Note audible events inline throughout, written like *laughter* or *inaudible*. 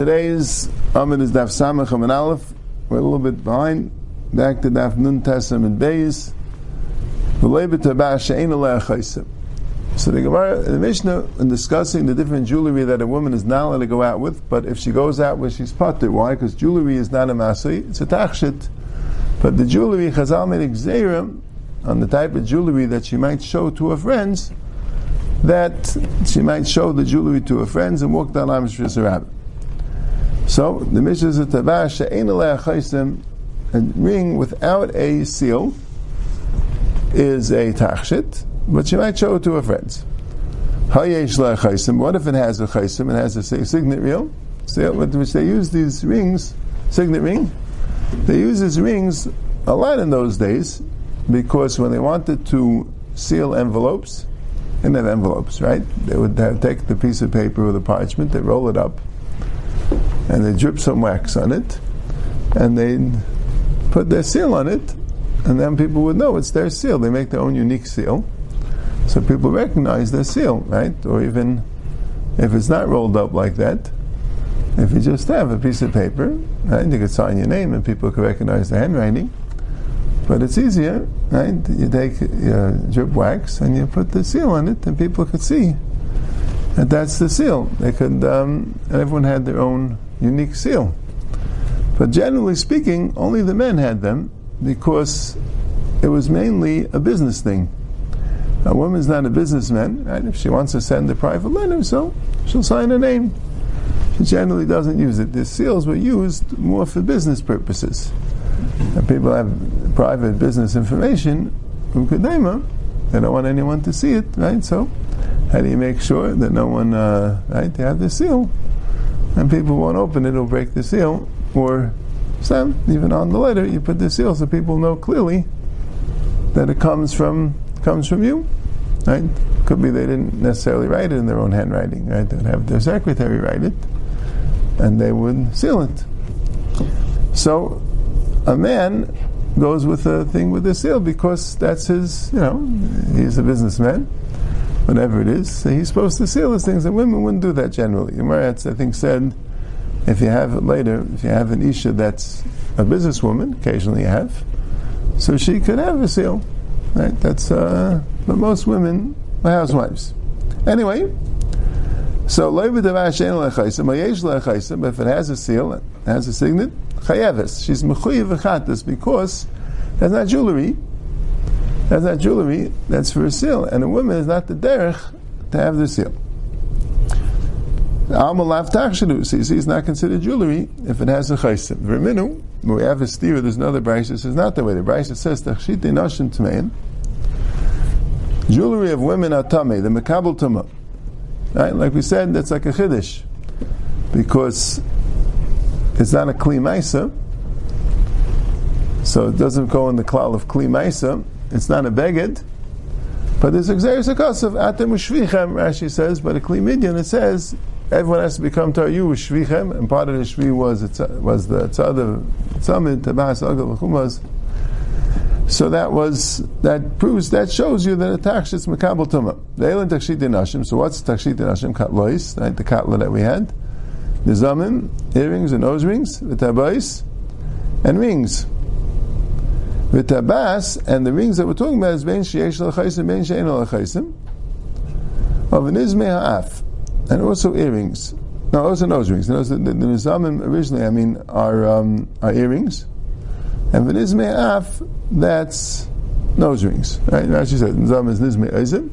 Today's Amid is Daf Samach and Aleph. We're a little bit behind. Back to Daf Nun Tesem and Beis. So the Gemara, the Mishnah, in discussing the different jewelry that a woman is not allowed to go out with, but if she goes out with, she's potter. Why? Because jewelry is not a masai, it's a tachshit. But the jewelry, Chazal made exerim on the type of jewelry that she might show to her friends, that she might show the jewelry to her friends and walk down Amish Rabbit. So the Mishnah is a tabash she'ein chaysim, a ring without a seal is a tachshit, but she might show it to her friends. Hayesh. What if it has a chaysim? It has a signet ring, which they use these rings, signet ring. They use these rings a lot in those days because when they wanted to seal envelopes, and have envelopes, right? They would have, take the piece of paper or the parchment, they roll it up, and they drip some wax on it, and they put their seal on it, and then people would know it's their seal. They make their own unique seal, so people recognize their seal, right? Or even if it's not rolled up like that, if you just have a piece of paper, right, you could sign your name and people could recognize the handwriting. But it's easier, right? You take your drip wax and you put the seal on it, and people could see that that's the seal. They could, um, everyone had their own unique seal. But generally speaking, only the men had them because it was mainly a business thing. A woman's not a businessman, right? If she wants to send a private letter, so she'll sign her name. She generally doesn't use it. The seals were used more for business purposes. And people have private business information from they don't want anyone to see it, right? So, how do you make sure that no one, uh, right? They have the seal and people won't open it, it'll break the seal. Or some, even on the letter, you put the seal so people know clearly that it comes from comes from you. Right? Could be they didn't necessarily write it in their own handwriting, right? They'd have their secretary write it and they would seal it. So a man goes with a thing with a seal because that's his, you know, he's a businessman whatever it is, so he's supposed to seal his things, and women wouldn't do that generally. The Maratz, I think, said if you have it later, if you have an Isha that's a businesswoman, occasionally you have, so she could have a seal. Right? That's, uh, but most women are housewives. Anyway, so if it has a seal, it has a signet, chayeves. She's mechuyev because that's not jewelry. That's not jewelry, that's for a seal. And a woman is not the derech to have the seal. Alma tachshenu. So you see, it's not considered jewelry if it has a chaysim. Verminu, we have a steer, there's another that says not that way. The brayse says tachshite nashim tmein. Jewelry of women are tame, the mekabel tuma. Right? Like we said, that's like a chiddush. Because it's not a kli so it doesn't go in the klal of kli. It's not a beged, but there's a xeris akasav atem ushvichem. Rashi says, but a kli midyan it says everyone has to become tayu ushvichem, and part of the shvi was was the tzad tzamid tabas agel v'chumaz. So that was that proves that shows you that a taksh is makabel tuma. The elin takshit nashim. So what's takshit nashim? Katlois, right? The katla that we had. The zamim, earrings and nose rings, the tabais, and rings. The tabas and the rings that we're talking about is ben sheyesh l'chaisim, ben she'en l'chaisim. Of an izmei ha'af. And also earrings. No, also nose rings. the, the, the nizamim originally, I mean, are, um, are earrings. And the nizmei ha'af, that's nose rings. Right? Rashi said, nizam is nizmei ezim.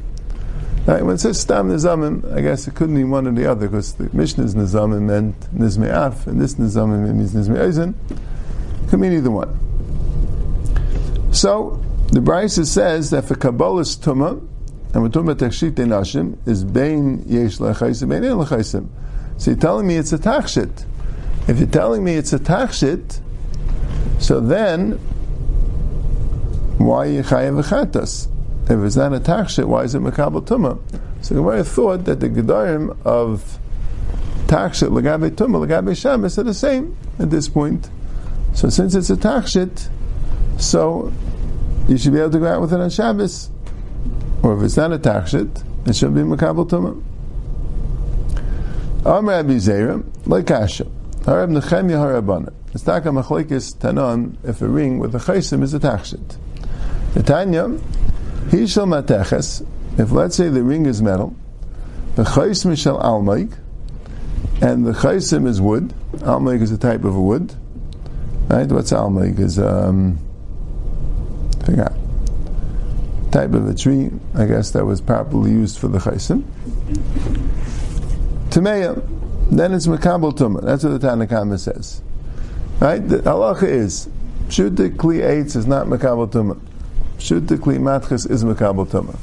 Right, when it says stam nizamim, I guess it couldn't be one or the other because the Mishnah's nizamim meant nizmei af, and this nizamim means nizmei ezim. Could mean either one. So the Brisa says that for Kabbalah's Tumah, and we're talking about Tachshit Nashim, is Bein Yesh Lechaisim, Bein Lechaisim. So you're telling me it's a Tachshit. If you're telling me it's a Tachshit, so then, why are you Chayav Chatas? If it's not a Tachshit, why is it Makabal Tumah? So Gemara thought that the Gedarim of Tachshit, Lagabe Tumah, Lagabe Shabbos are the same at this point. So since it's a Tachshit, so you should be able to go out with it on Shabbos. Or if it's not a tachshit, it should be makabel tumah. Amr Abi Zera, like Kasha. Harab Nechemia Harabana. It's taka machlekes tanon if a ring with a chaysim is a tachshit. The Tanya, he shall mateches, if let's say the ring is metal, the chaysim shall almaik, and the chaysim is wood. Almaik is a type of wood. Right? What's almaik? Is um, forgot type of a tree. I guess that was properly used for the chaysim. Tameya, then it's makabel tumah. That's what the Tanakhama says. Right? The halacha is the kli eitz is not makabel tumah. The kli matchis is makabel tumah.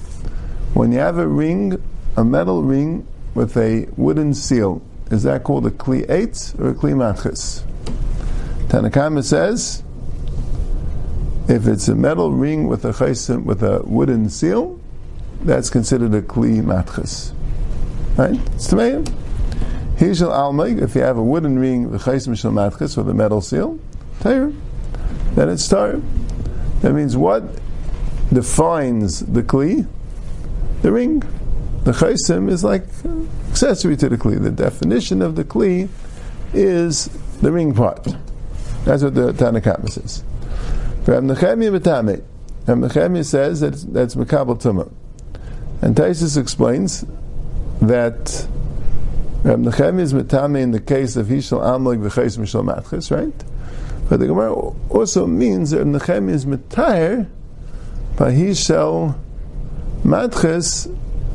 When you have a ring, a metal ring with a wooden seal, is that called a kli eitz or a kli matchis? Tanakhama says if it's a metal ring with a chaysim, with a wooden seal, that's considered a kli matchis. Right? It's Tameim. He shall almig, if you have a wooden ring, the chaysim shall matchis, with a metal seal, tayer. Then it's tar. That means what defines the kli? The ring. The chaysim is like accessory to the kli. The definition of the kli is the ring part. That's what the Tanakhama says. Ram Nechemia B'tamei. Ram Nechemia says that that's Makabal Tumah. And Taisus explains that Rab Nechemia is Matame in the case of Hishal Amlag V'chais Mishal Matchis, right? But the Gemara also means that Rab Nechemia is Matayer by Hishal Matchis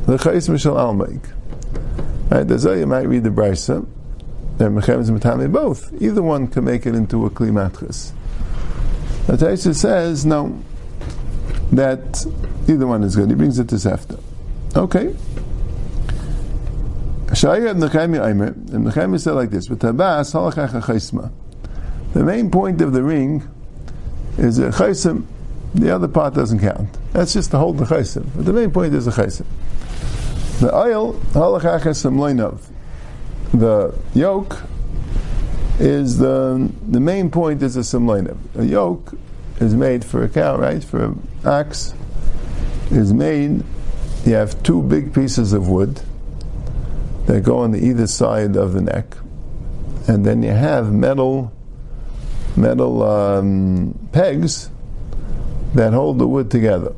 V'chais Mishal Amlag. Right? That's how you might read the Brisa. Rab Nechemia is Matame both. Either one can make it into a Kli Matchis. The Taisa says, no, that either one is good. He brings it to Sefta. Okay. Shaya ibn Aimer, and Nechemi said like this, Tabas halachach chaysma. The main point of the ring is a chaysim, the other part doesn't count. That's just to hold the chaysim. But the main point is a chaysim. The oil, loinov. The yoke is the the main point is a simloinov. A yoke is made for a cow, right? For an ox is made. You have two big pieces of wood that go on the either side of the neck, and then you have metal metal um, pegs that hold the wood together.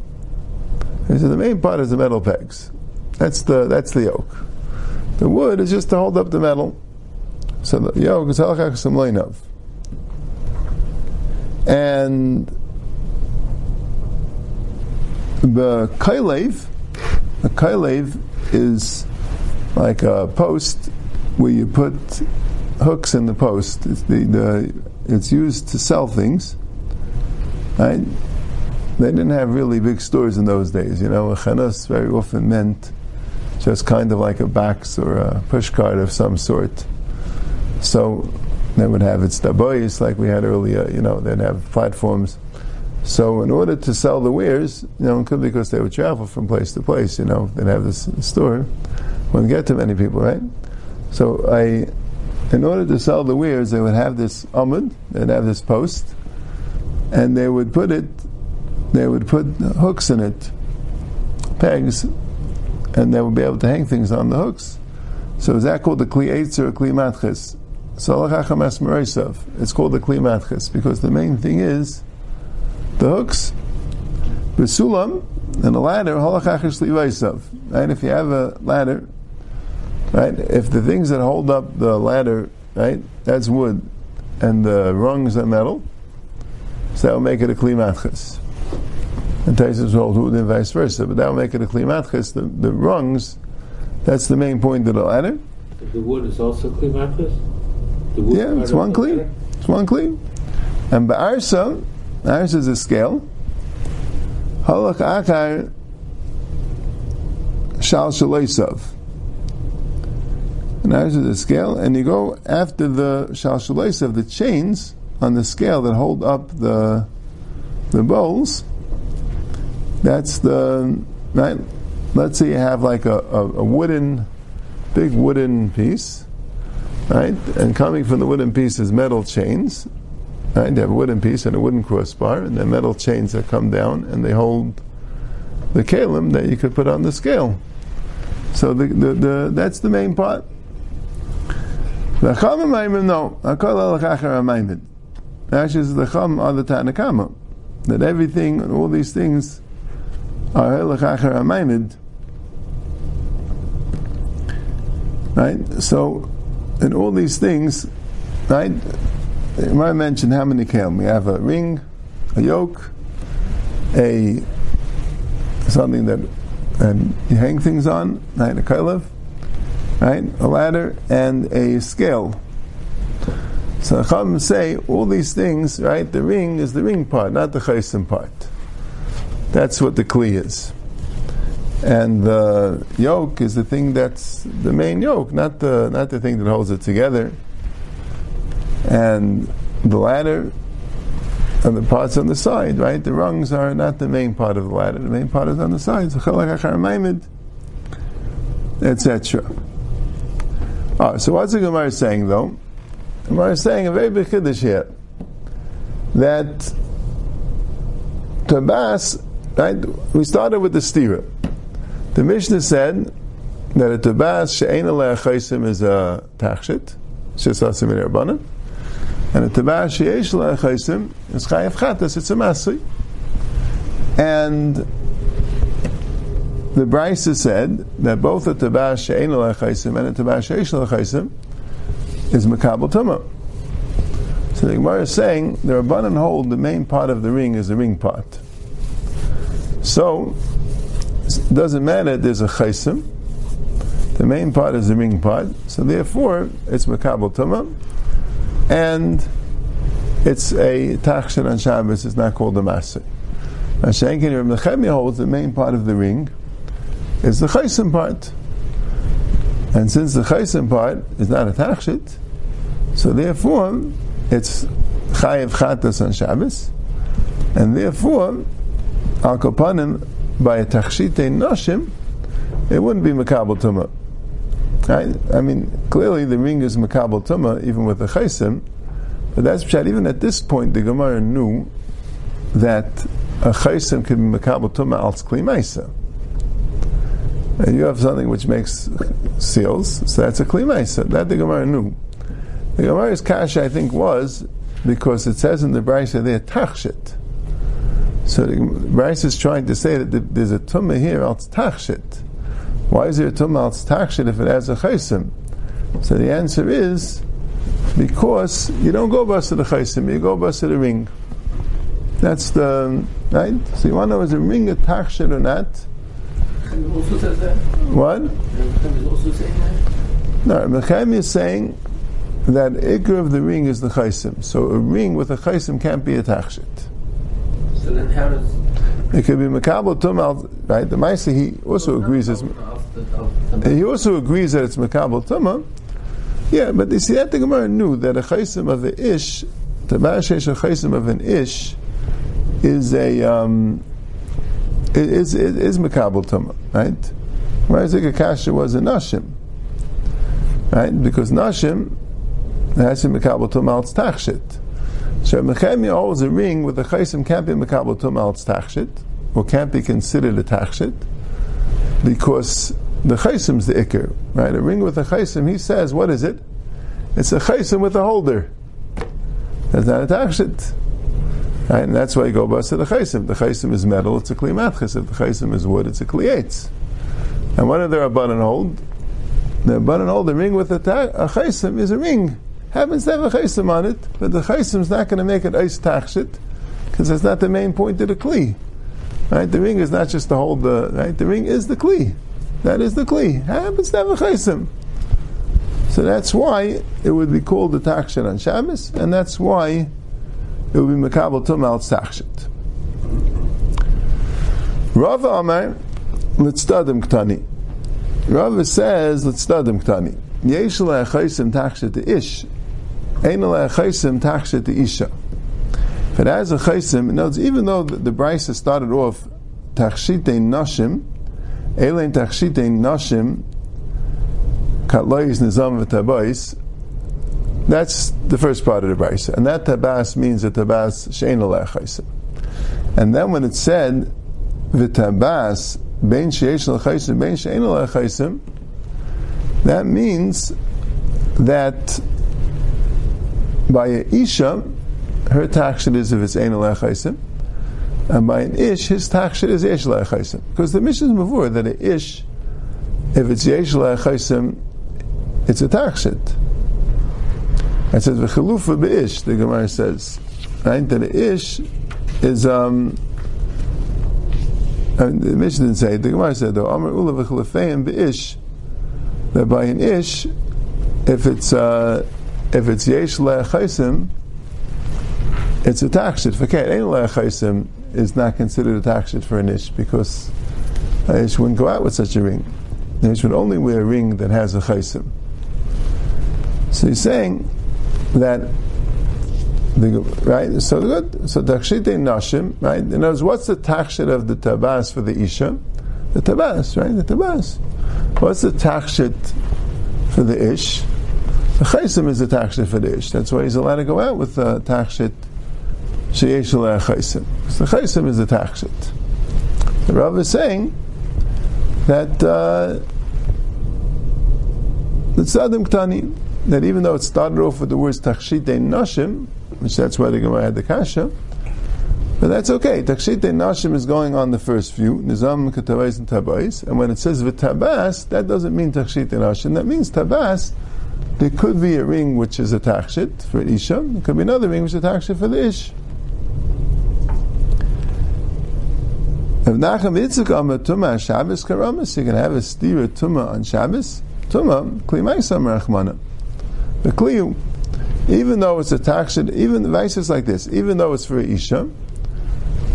So the main part is the metal pegs. That's the that's the yoke. The wood is just to hold up the metal. And the kailev, the kailev is like a post where you put hooks in the post. It's the, the it's used to sell things. Right? They didn't have really big stores in those days. You know, a chanas very often meant just kind of like a box or a push cart of some sort. So they would have its dabois like we had earlier. You know, they'd have platforms. So in order to sell the wares, you know, because they would travel from place to place, you know, they'd have this store wouldn't get to many people, right? So I, in order to sell the wares, they would have this amud, they'd have this post, and they would put it, they would put hooks in it, pegs, and they would be able to hang things on the hooks. So is that called the kli or kli matches? It's called the kli matches because the main thing is the hooks. Besulam and the ladder, right? If you have a ladder, Right? If the things that hold up the ladder, right, that's wood, and the rungs are metal, so that will make it a kli matchis. And Taisus hold wood and vice versa, but that will make it a kli matchis. The, the rungs, that's the main point of the ladder. The wood is also kli matchis? Yeah, it's one kli. It's one kli. And ba'arsa, arsa is a scale. Halach akar shal shaleisav and ours is the scale, and you go after the of the chains on the scale that hold up the the bowls. That's the right. Let's say you have like a, a, a wooden, big wooden piece, right? And coming from the wooden piece is metal chains, right? You have a wooden piece and a wooden crossbar, and then metal chains that come down and they hold the kalim that you could put on the scale. So the, the, the that's the main part. The Maimon, no. Actually, the Chum are the Tanakama. That everything and all these things are Elachachar Maimon. Right? So, in all these things, right? I mentioned how many kelim. We have a ring, a yoke, a something that and you hang things on, right? A kailev, right? A ladder and a scale. So Chacham say all these things, right? The ring is the ring part, not the chaysim part. That's what the kli is. And the yoke is the thing that's the main yoke, not the not the thing that holds it together. And the ladder and the parts on the side, right? The rungs are not the main part of the ladder. The main part is on the sides. Etc. Alright, so what's the Gemara saying though? The Gemara is saying a very big kiddush here. That Tabas, right? We started with the stira. The Mishnah said that a tabas she'en alei is a tachshit, shesasim in Rabbanan, and a tabas she'esh alei is chayav chatas, it's a masri. And the Brisa said that both a tabas she'en alei and a tabas she'esh alei is makabel tumah. So the Gemara is saying the Rabbanan hold the main part of the ring is the ring part. So doesn't matter, there's a chaysim. The main part is the ring part, so therefore it's makabel tuma, and it's a tachshin on Shabbos. It's not called a masay. Now Shankin Reb holds the main part of the ring is the chaysim part, and since the chaysim part is not a tachshit, so therefore it's chayev chatas on Shabbos, and therefore al kapanim by a tachshite nashim, it wouldn't be makabel tumah. Right? I mean, clearly the ring is makabel tumah even with the chaysim, but that's pshat. Even at this point, the Gemara knew that a chaysim could be makabel tumah al klimaisa. And you have something which makes seals, so that's a klimaisa. That the Gemara knew. The Gemara's kasha, I think, was because it says in the Brisa there tachshit. So the Bryce is trying to say that there's a tumah here, it's tachshit. Why is there a tumah it's tachshit if it has a chaysim? So the answer is because you don't go bus to the chaysim, you go bus to the ring. That's the right. So you want to know is a ring a tachshit or not? What? No, Mechem is saying that ikr of the ring is the chaysim. So a ring with a chaysim can't be a tachshit. So then how does It could be Makabal Tumal, right? The Maisa, he also agrees it's, he also agrees that it's Makabal Tumah. Yeah, but you see that the Gemara knew that a chaysim of the ish, the Bashesh a chaysim of an ish, is a um, is is, is Makabal Tumah, right? Whereas the Kasha was a Nashim, right? Because Nashim has to Makabal Tumah, it's Tachshit. So Nechemia holds a ring with a chaysim can't be mekabel tumal it's tachshit, or can't be considered a tachshit, because the chaysim's the ikr, right? A ring with a chaysim, he says, what is it? It's a chaysim with a holder. That's not a tachshit. Right? And that's why you go bust to the chaysim. The chaysim is metal, it's a kli matchis. If the chaysim is wood, it's a kli eitz. And what do the rabbanon hold? The rabbanon hold the ring with a, ta- a is a ring happens to have a chaysim on it, but the chaysim is not going to make it ice tachshit because that's not the main point of the kli. Right? The ring is not just to hold the right. The ring is the kli. That is the kli. Happens to have a chaysim. So that's why it would be called the tachshit on Shabbos, and that's why it would be makabel tumal tachshit. Rava Amar, let's studim ktani. Rava says, let's studim ktani. Yesh chaysim tachshit ish Ein chaysim tachshet isha. If it has a chaysim, notes even though the, the brisa started off tachshite nashim, elain tachshite nashim, katlois nizam v'tabais, that's the first part of the brisa, and that tabas means a tabas shein chaysim. And then when it said v'tabas bein sheish chaysim bein shein chaysim, that means that by a isha, her takshit is if it's ein lechaisim, and by an ish, his takshit is yesh lechaisim. Because the mission is before that a ish, if it's yesh lechaisim, it's a takshit. It says v'chalufa be'ish. The Gemara says, right, that ish is um. And the mission didn't say. The Gemara said though, Amar Ulla v'chalafeim be'ish. That by an ish, if it's uh, if it's yesh le'achaisim, it's a takshit. Forget, ain't le'achaisim is not considered a takshit for an ish because a ish wouldn't go out with such a ring. An ish would only wear a ring that has a chaisim. So he's saying that the, right. So good. So takshit nashim. Right. In other words, what's the takshit of the tabas for the isha? The tabas, right? The tabas. What's the takshit for the ish? The chaysim is the takshit for. That's why he's allowed to go out with the takshit sheyesh chaysim. So the chaysim is the takshit. The Rav is saying that uh, the tzadim ktani that even though it started off with the words takshit nashim, which that's why the Gemara had the kasha, but that's okay. Takshit nashim is going on the first few, nizam katabais and tabais, and when it says v'tabas, that doesn't mean takshit nashim. That means tabas. There could be a ring which is a takshit for isha. There could be another ring which is a takshit for the ish. If Nachum Yitzchak Amar Tuma Shabbos Karamas, you can have a stira Tuma on Shabbos. Tuma, Klimaisam Rachmana. The Kliu, even though it's a takshit, even the vice is like this, even though it's for Isha,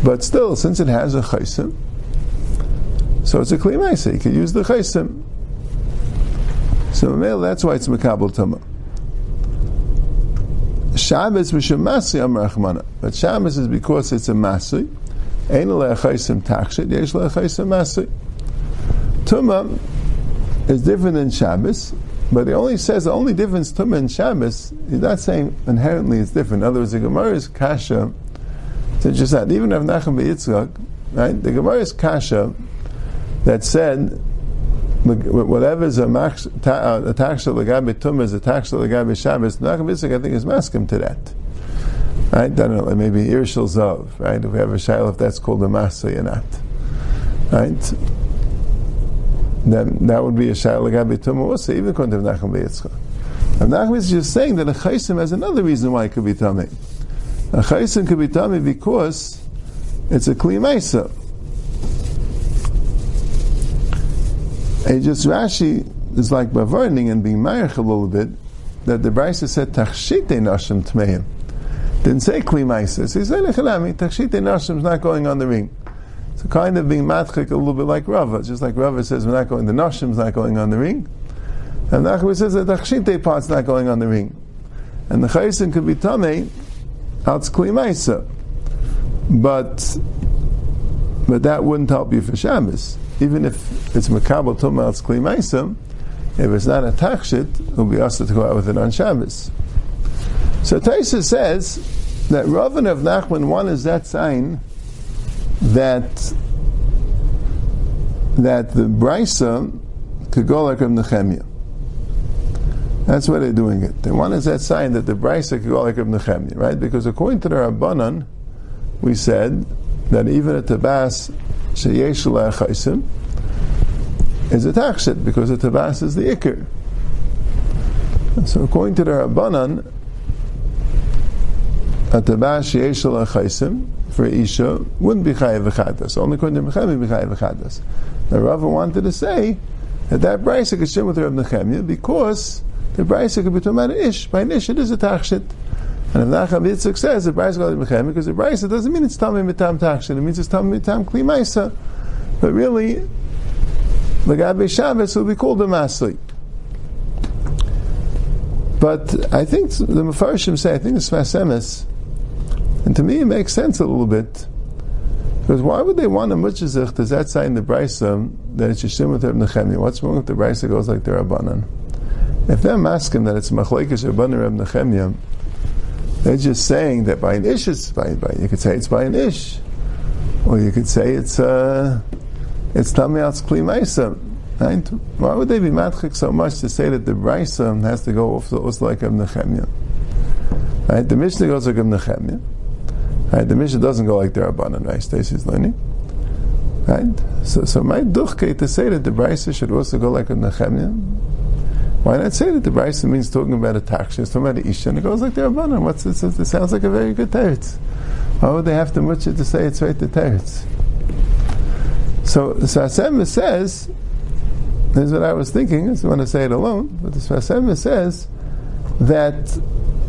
but still, since it has a chaysim, so it's a klimaisa. You can use the chaysim. So that's why it's makabel tuma. Shabbos mishemasi amrachmana, but Shabbos is because it's a masi. Ein le'achaysim takshit, yesh le'achaysim masi. Tuma is different than Shabbos, but it only says the only difference Tuma and Shabbos. He's not saying inherently it's different. In other words, the Gemara is kasha. So just that even if Nachum Yitzchak, right? The Gemara is kasha that said whatever is a taksha uh, legabe Tuma is a taksha legabe Shabbos. Nachum Yitzchak I think is maskim to that. Right? I don't know, maybe Irshal Zov, right? If we have a shail, if that's called a masa or not. Right? Then that would be a shail legabe Tuma also, even according to Nachum Yitzchak. And Nachum is just saying that a chaysim has another reason why it could be tummy. A chaysim could be tummy because it's a kli mesa. And just Rashi is like bavarning and being mayach a little bit that the Brisa said tachshite nashim tmeim. Didn't say kli. So he said lechalami tachshite nashim is not going on the ring. A kind of being matchik a little bit like Rava, just like Rava says we're not going. The nashim is not going on the ring, and Nachman says the tachshite part's not going on the ring, and the chaysim could be tamei that's kli But but that wouldn't help you for Shabbos. Even if it's makabel tumah it's kli if it's not a takshit, it'll be asked to go out with it on Shabbos. So Taisa says that Ravan of Nachman one is that sign that that the brisa could go like Rav Nechemia. That's why they're doing it. The one is that sign that the Brisa could go like Rav Nechemia, right? Because according to the Rabbanan, we said that even a tabas sheyesh chaysim is a takshit because the tabas is the ikr. So according to the Rabbanan, a tabas sheyesh chaysim for isha wouldn't be chayav v'chadas. Only according to Nechemia be chayav v'chadas. The Rava wanted to say that that Brisa could share with Rav Nechemia because the Brisa could be talking about ish. By an ish, it is a tachshit. And if Nacham Yitzchak says the Brisa got Mechem, because the Brisa doesn't mean it's Tamim Mitam Tachshit, it means it's Tamim Mitam Kli Maisa. But really, the Gabe Shabbos will be called a Masli. But I think the Mefarshim say, I think it's Fasemis, and to me it makes sense a little bit. Because why would they want a Mutzizich? Does that in the Brisa um, that it's Yishim with Reb? What's wrong if the Brisa goes like the Rabbanan? If they're asking that it's machlekes Rabbanim Reb Nechemia, they're just saying that by an ish, it's by, by, you could say it's by an ish, or you could say it's uh, it's tamiatz kli. Right? Why would they be matchik so much to say that the brisa has to go off the like Reb Nechemia? Right? The Mishnah goes like Nechemia. Right? The Mishnah doesn't go like the Rabbanan, right? Stacy's learning. Right? So, so my duchke to say that the Brisa should also go like a Nechemia. Why not say that the Brisa means talking about a taksha, it's talking about an isha, and it goes like the Rabbanan. What's this? It sounds like a very good teretz. Why would they have to much to say it's right the teretz? So the Sasem says, this is what I was thinking, I just want to say it alone, but the Sasem says that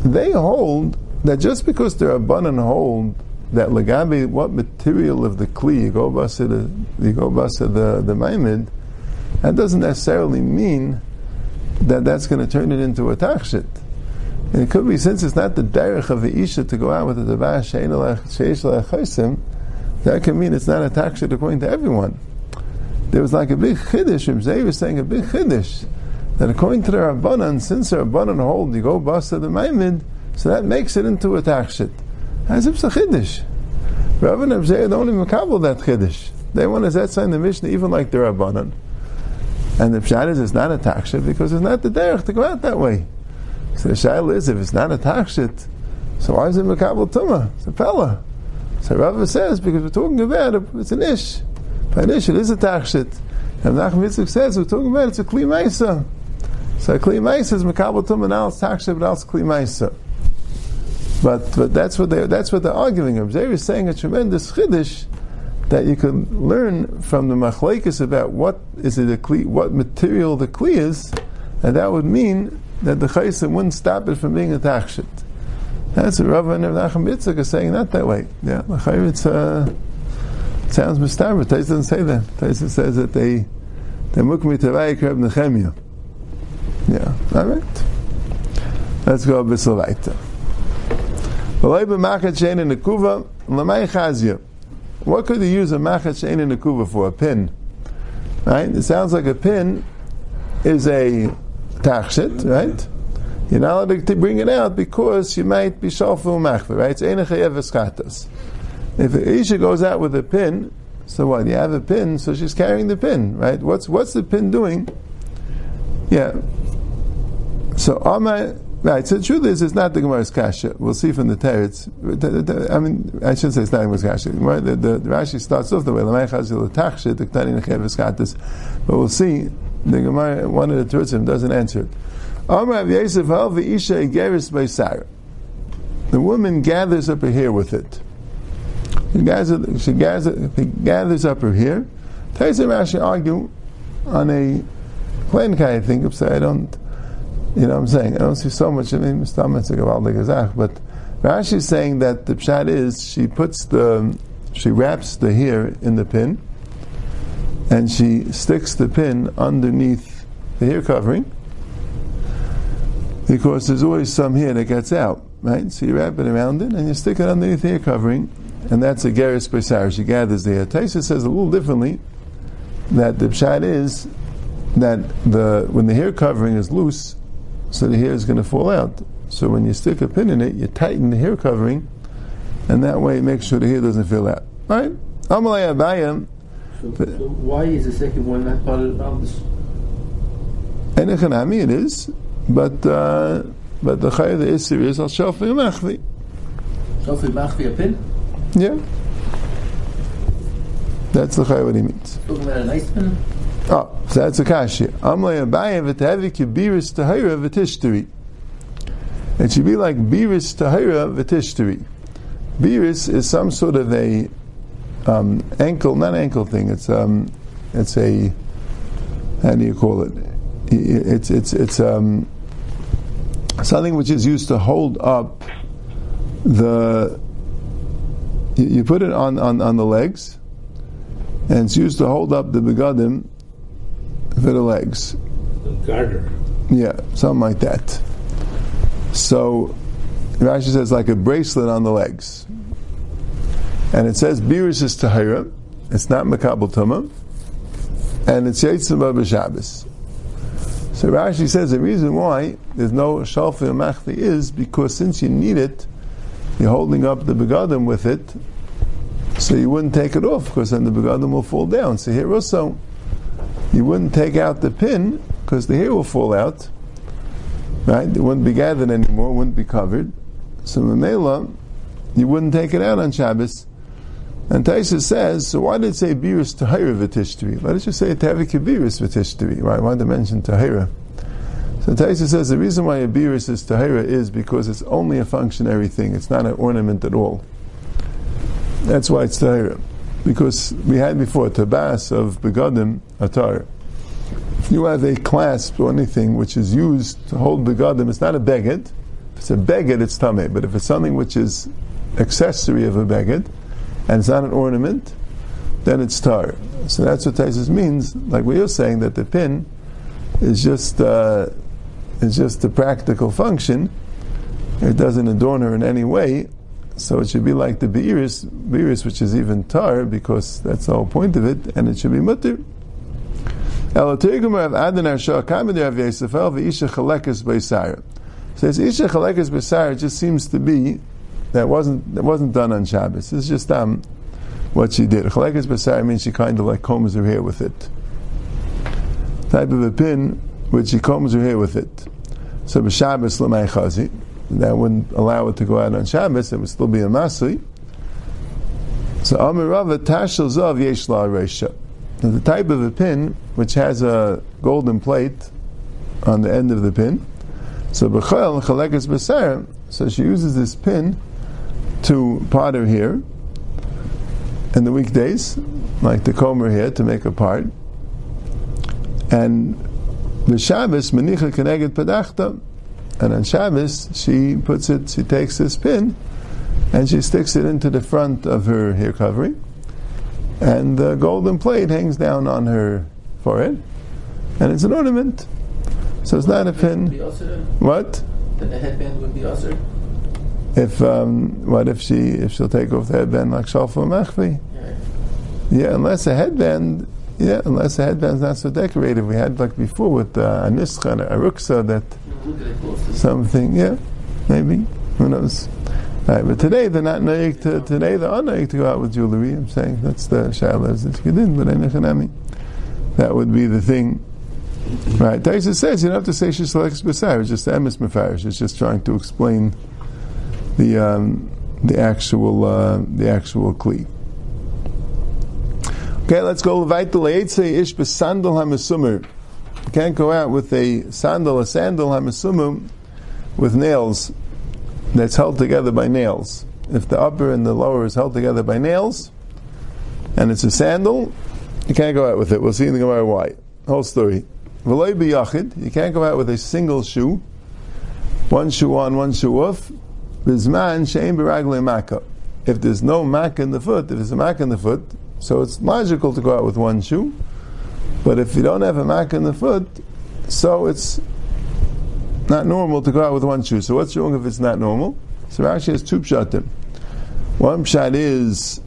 they hold that just because the Rabbanan hold that legabi what material of the kli you go the you go the the maimid, that doesn't necessarily mean that that's going to turn it into a tachshit. And it could be since it's not the derech of the isha to go out with a davar sheish le'achaisim, that can mean it's not a tachshit according to everyone. There was like a big chiddush. Rim was saying a big chiddush that according to the Rabbanan, since the Rabbanan hold you go basa the maimid, so that makes it into a tachshit. As if it's a chiddush. And Abzeh don't even kabel that chiddush. They want to set sign the Mishnah even like the Rabbanan. And the pshat is it's not a tachshit because it's not the derech to go out that way. So the shaila is if it's not a tachshit, so why is it makabel tuma? It's a fella. So Rav says because we're talking about it, it's an ish. By an ish it is a tachshit. And Nachum Yitzchak says we're talking about it, it's a kli maisa. So a kli maisa is makabel tuma now it's tachshit but now it's kli maisa. But but that's what they that's what they're arguing. Rabbi is saying a tremendous chiddush that you can learn from the machlekes about what is it a kli, what material the kli is, and that would mean that the chaysim wouldn't stop it from being a tachshit. That's what and Nachum Yitzchak are saying not that way. Yeah, it's uh, it sounds mistaber. Tais doesn't say that. Tais says that they they mukmi tavayik Reb Nechemia. Yeah, all right. Let's go a bit weiter. What could you use a machat shein in a kuva for? A pin. Right? It sounds like a pin is a tachshit, right? You're not allowed to bring it out because you might be shalfu machver, right? It's enechayev If a isha goes out with a pin, so what? You have a pin, so she's carrying the pin, right? What's what's the pin doing? Yeah. So Amar Right, so the truth is, it's not the Gemara's kasha. We'll see from the teretz. I mean, I shouldn't say it's not the Gemara's kasha. The, the, the, Rashi starts off the way, but we'll see. The Gemara, one of the Teretzim doesn't answer it. The woman gathers up her hair with it. She gathers, she gathers, she gathers up her hair. Taisa Rashi argue on a plain kind of thing, so I don't you know what I'm saying? I don't see so much. I mean, Mustamitz Gazach, but Rashi is saying that the pshat is she puts the she wraps the hair in the pin, and she sticks the pin underneath the hair covering, because there's always some hair that gets out, right? So you wrap it around it and you stick it underneath the hair covering, and that's a geris besar. She gathers the hair. Taisa says a little differently that the pshat is that the when the hair covering is loose, so the hair is going to fall out. So when you stick a pin in it, you tighten the hair covering, and that way it makes sure the hair doesn't fall out. Right? Amalei Abayim. So, so why is the second one not part of this? Enechanami it is, but uh, but the chay the isser is al shelfi machvi. Shelfi machvi a pin. Yeah. That's the chay what he means. Talking about a nice pin. Oh, so that's a kashi. Amlay abayim v'tehevi kibiris tahira v'tishtari. It should be like biris tahira v'tishtari. Biris is some sort of a um, ankle, not ankle thing. It's um, it's a how do you call it? It's it's it's um, something which is used to hold up the. You put it on, on, on the legs, and it's used to hold up the begadim for the legs. Garter. Yeah, something like that. So Rashi says like a bracelet on the legs. And it says Biris is Tahira, it's not Makabal Tumah, and it's Yitzim Shabbos. So Rashi says the reason why there's no Shalfi or Machli is because since you need it, you're holding up the begadim with it, so you wouldn't take it off because then the begadim will fall down. So here also, you wouldn't take out the pin because the hair will fall out. Right? It wouldn't be gathered anymore, wouldn't be covered. So Mamela, you wouldn't take it out on Shabbos. And Taisa says, so why did it say Biris Tahira V'tishtari? Why did you say Tavik Biris V'tishtari. Why, why did it mention Tahira? So Taisa says the reason why a Biris is Tahira is because it's only a functionary thing. It's not an ornament at all. That's why it's Tahira. Because we had before Tabas of Begadim Atar. You have a clasp or anything which is used to hold Begadim, it's not a beged. If it's a beged, it's Tameh. But if it's something which is accessory of a beged, and it's not an ornament, then it's tar. So that's what Taisus means. Like we are saying that the pin is just uh, is just a practical function. It doesn't adorn her in any way. So it should be like the beiris, beiris which is even tar because that's the whole point of it, and it should be mutter. Beisar. Says isha chalekes beisar just seems to be that wasn't that wasn't done on Shabbos. It's just um, what she did. Chalekes basar means she kind of like combs her hair with it. Type of a pin which she combs her hair with it. So b'Shabbos l'may that wouldn't allow it to go out on Shabbos. It would still be a masli. So Amirava tashel zav yesh la reisha. The type of a pin which has a golden plate on the end of the pin. So b'chol chalekes basar. So she uses this pin to pot her hair in the weekdays, like to comb her hair to make a part. And the Shabbos, Menicha Keneged Padachta. And on Shabbos, she puts it, she takes this pin and she sticks it into the front of her hair covering. And the golden plate hangs down on her forehead. And it's an ornament. So it's not a pin. What? Then the headband would be also. If um, what if she if she'll take off the headband like Shalfa Machvi? Yeah, unless a headband, yeah, unless the headband's not so decorated. We had like before with uh, a nischa and a ruksa that something, yeah, maybe who knows. All right, but today they're not naik to today they're unnaik to go out with jewelry. I'm saying that's the shalas that you did, but. That would be the thing. Right, Taisa says you don't have to say she selects besar. It's just emes mefarish. It's just trying to explain the um, the actual uh, the actual kli. Okay, let's go. Vaital ish besandal hamasumer. You can't go out with a sandal, a sandal hamasumu, with nails that's held together by nails. If the upper and the lower is held together by nails, and it's a sandal, you can't go out with it. We'll see in the Gemara why. Whole story. V'loy b'yachid, you can't go out with a single shoe, one shoe on, one shoe off, Bizman shein b'ragle makkah. If there's no makkah in the foot, if there's a makkah in the foot, so it's logical to go out with one shoe. But if you don't have a makkah in the foot, so it's not normal to go out with one shoe. So what's wrong if it's not normal? So Rashi has two pshatim. One pshat is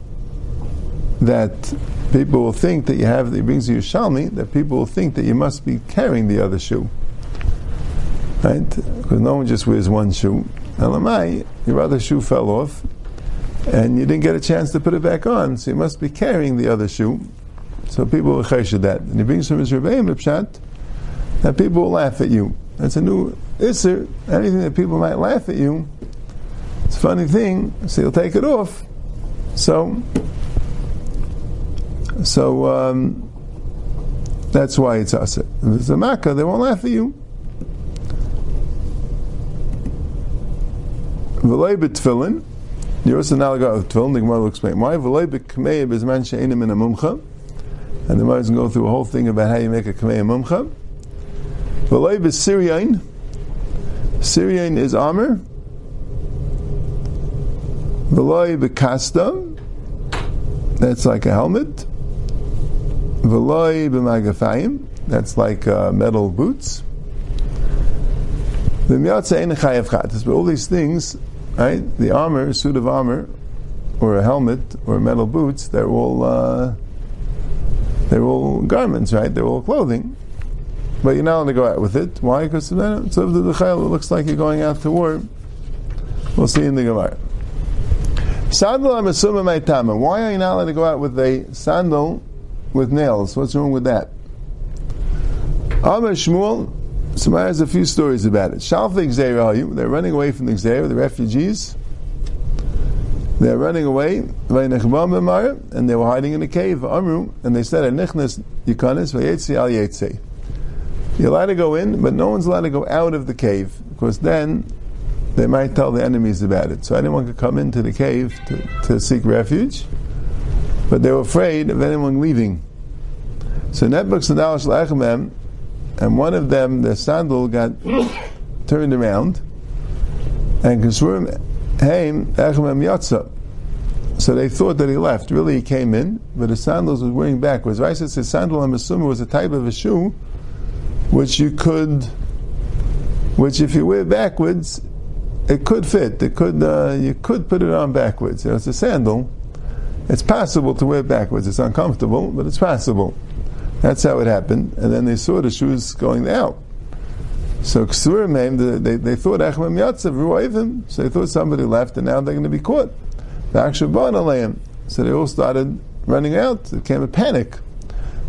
that people will think that you have, it brings you Shalmi, that people will think that you must be carrying the other shoe. Right? Because no one just wears one shoe. Elamai, your other shoe fell off, and you didn't get a chance to put it back on, so you must be carrying the other shoe. So people will chesed that. And brings from his Rebbeim Pshat that people will laugh at you. That's a new isser. Anything that people might laugh at you, it's a funny thing, so you'll take it off. So, so um, that's why it's us. If it's a makkah, they won't laugh at you. V'lei b'tfilin. You're also now got tefillin. The Gemara will explain why. V'lei b'kmei b'zman she'enim in a mumcha. And the is to go through a whole thing about how you make a kmei mumcha. V'lei b'siryain. Siryain is armor. V'lei b'kasta. That's like a helmet. V'lei b'magafayim. That's like uh, metal boots. The but all these things right? The armor, suit of armor, or a helmet, or metal boots, they're all uh, they're all garments, right? They're all clothing. But you're not allowed to go out with it. Why? Because then so the it looks like you're going out to war. We'll see in the Gemara. Sandal I'm my tama. Why are you not allowed to go out with a sandal with nails? What's wrong with that? Amar Shmuel, So has a few stories about it. Shalfik Zerayu, they're running away from the Xera, the refugees. They're running away, and they were hiding in a cave, Amru, and they said. You're allowed to go in, but no one's allowed to go out of the cave, because then they might tell the enemies about it. So anyone could come into the cave to, to seek refuge, but they were afraid of anyone leaving. So Shlachemem, and one of them, the sandal got *coughs* turned around, and Kisruim So they thought that he left. Really, he came in, but his sandals was wearing backwards. Raisa says sandal, I'm assuming, was a type of a shoe which you could, which if you wear backwards, it could fit. It could, uh, you could put it on backwards. You know, it's a sandal. It's possible to wear backwards. It's uncomfortable, but it's possible. That's how it happened. And then they saw the shoes going out. So Ksurim, they, they thought Echmem Yatzav, Ruayvim. So they thought somebody left and now they're going to be caught. So they all started running out. It came a panic.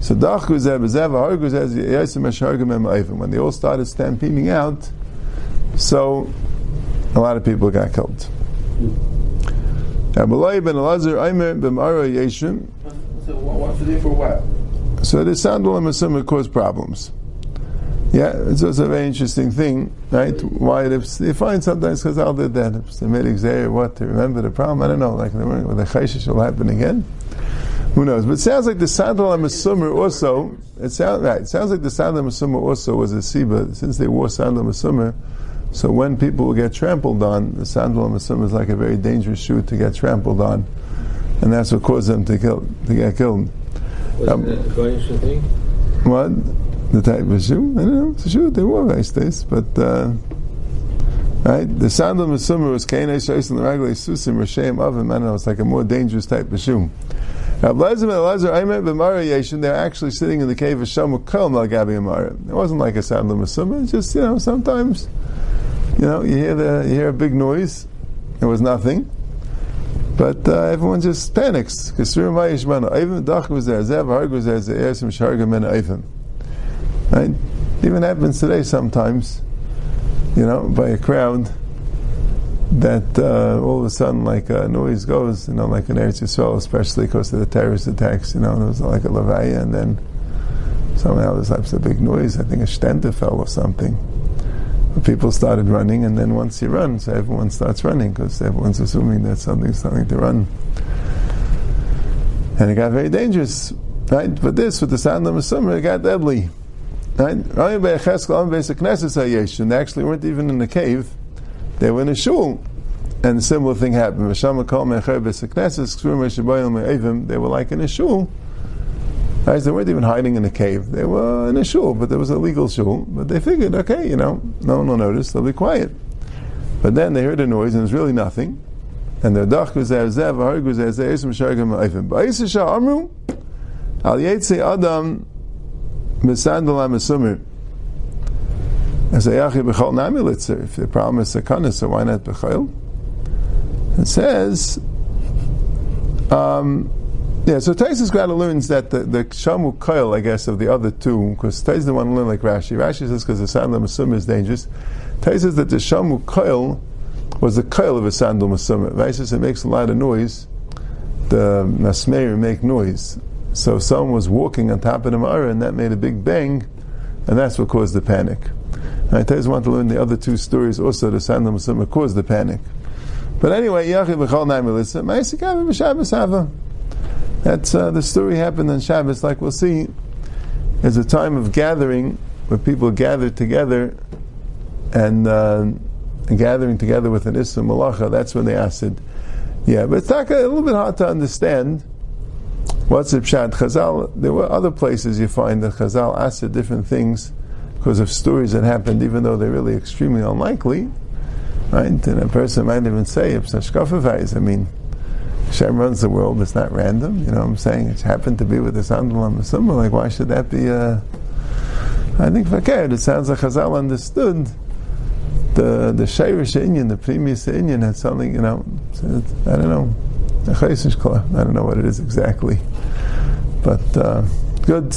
So when they all started stampeding out, so a lot of people got killed. Abulai ben Elazar Aimer b'mara Yeshim. So what's the for while? So the sandal and Masumah cause problems. Yeah, it's also a very interesting thing, right? Why if they find sometimes Chazal did that, if they made exer what to remember the problem, I don't know, like with the Chayshish will happen again. Who knows? But it sounds like the sandal and also, it sounds right, it sounds like the sandal and also was a Siba, since they wore sandal and so when people get trampled on, the sandal and is like a very dangerous shoe to get trampled on. And that's what caused them to kill to get killed. Wasn't um, that a thing? What? The type of shoe? I don't know. It's a shoe they wore these days, but uh, right. The sound of Masumah was Kain Eishais and the Ragla Susim of him. I don't know. It's like a more dangerous type of shoe. They're actually sitting in the cave of Shamu Kol Malgabi Amara. It wasn't like a sound of Masumah. It's just you know sometimes you know you hear the you hear a big noise. It was nothing. But uh, everyone just panics. Because Even Dach was there, Zev Harg was there, Ze'esim Shargam and Eivim. Right? Even happens today sometimes, you know, by a crowd that uh, all of a sudden like a noise goes, you know, like in Eretz Yisrael, especially because of the terrorist attacks, you know, there was like a Levaya and then somehow there's like a big noise, I think a stente fell or something people started running, and then once you run, so everyone starts running because everyone's assuming that something's starting to run. And it got very dangerous, right? But this, with the sound of Masumra, it got deadly. Right? They actually weren't even in the cave, they were in a shul. And a similar thing happened. They were like in a shul. Right? They weren't even hiding in a cave. They were in a shul, but there was a legal shul. But they figured, okay, you know, no one will notice. They'll be quiet. But then they heard a noise, and it was really nothing. And the dach was there, zev, harg was there, zev, esim shargam ha'ifim. Ba'isa shah amru, al yetzi adam, misandal ha'mesumir. As a yachi b'chol nami litzer. If the problem is sakana, so why not b'chol? It says, um, yeah, so Taisus Grada learns that the, the Shamu Koil, I guess, of the other two, because Taisus want to learn like Rashi. Rashi says because the sandal masum is dangerous. Taisus says that the Shamu Koil was the Koil of a sandal masum. Rashi says it makes a lot of noise. The Masmeir make noise. So someone was walking on top of the Mara and that made a big bang, and that's what caused the panic. And Taisus want to learn the other two stories also, the sandal masum caused the panic. But anyway, Yachid B'chol Naim Elisa, Ma'isikav B'Shabbos Hava. That's uh, the story happened on Shabbos, like we'll see. It's a time of gathering where people gather together and, uh, gathering together with an Isra Malacha. That's when they asked it. Yeah, but it's a little bit hard to understand. What's the Pshat? Chazal, there were other places you find that Chazal asked different things because of stories that happened, even though they're really extremely unlikely. Right? And a person might even say, if such I mean, Hashem runs the world. It's not random. You know what I'm saying? It happened to be with the Sandal and the Like, why should that be. Uh, I think fakir. It sounds like Chazal understood the the Shayrish Inyan, the previous Inyan had something, you know, I don't know. *laughs* I don't know what it is exactly. But uh, good.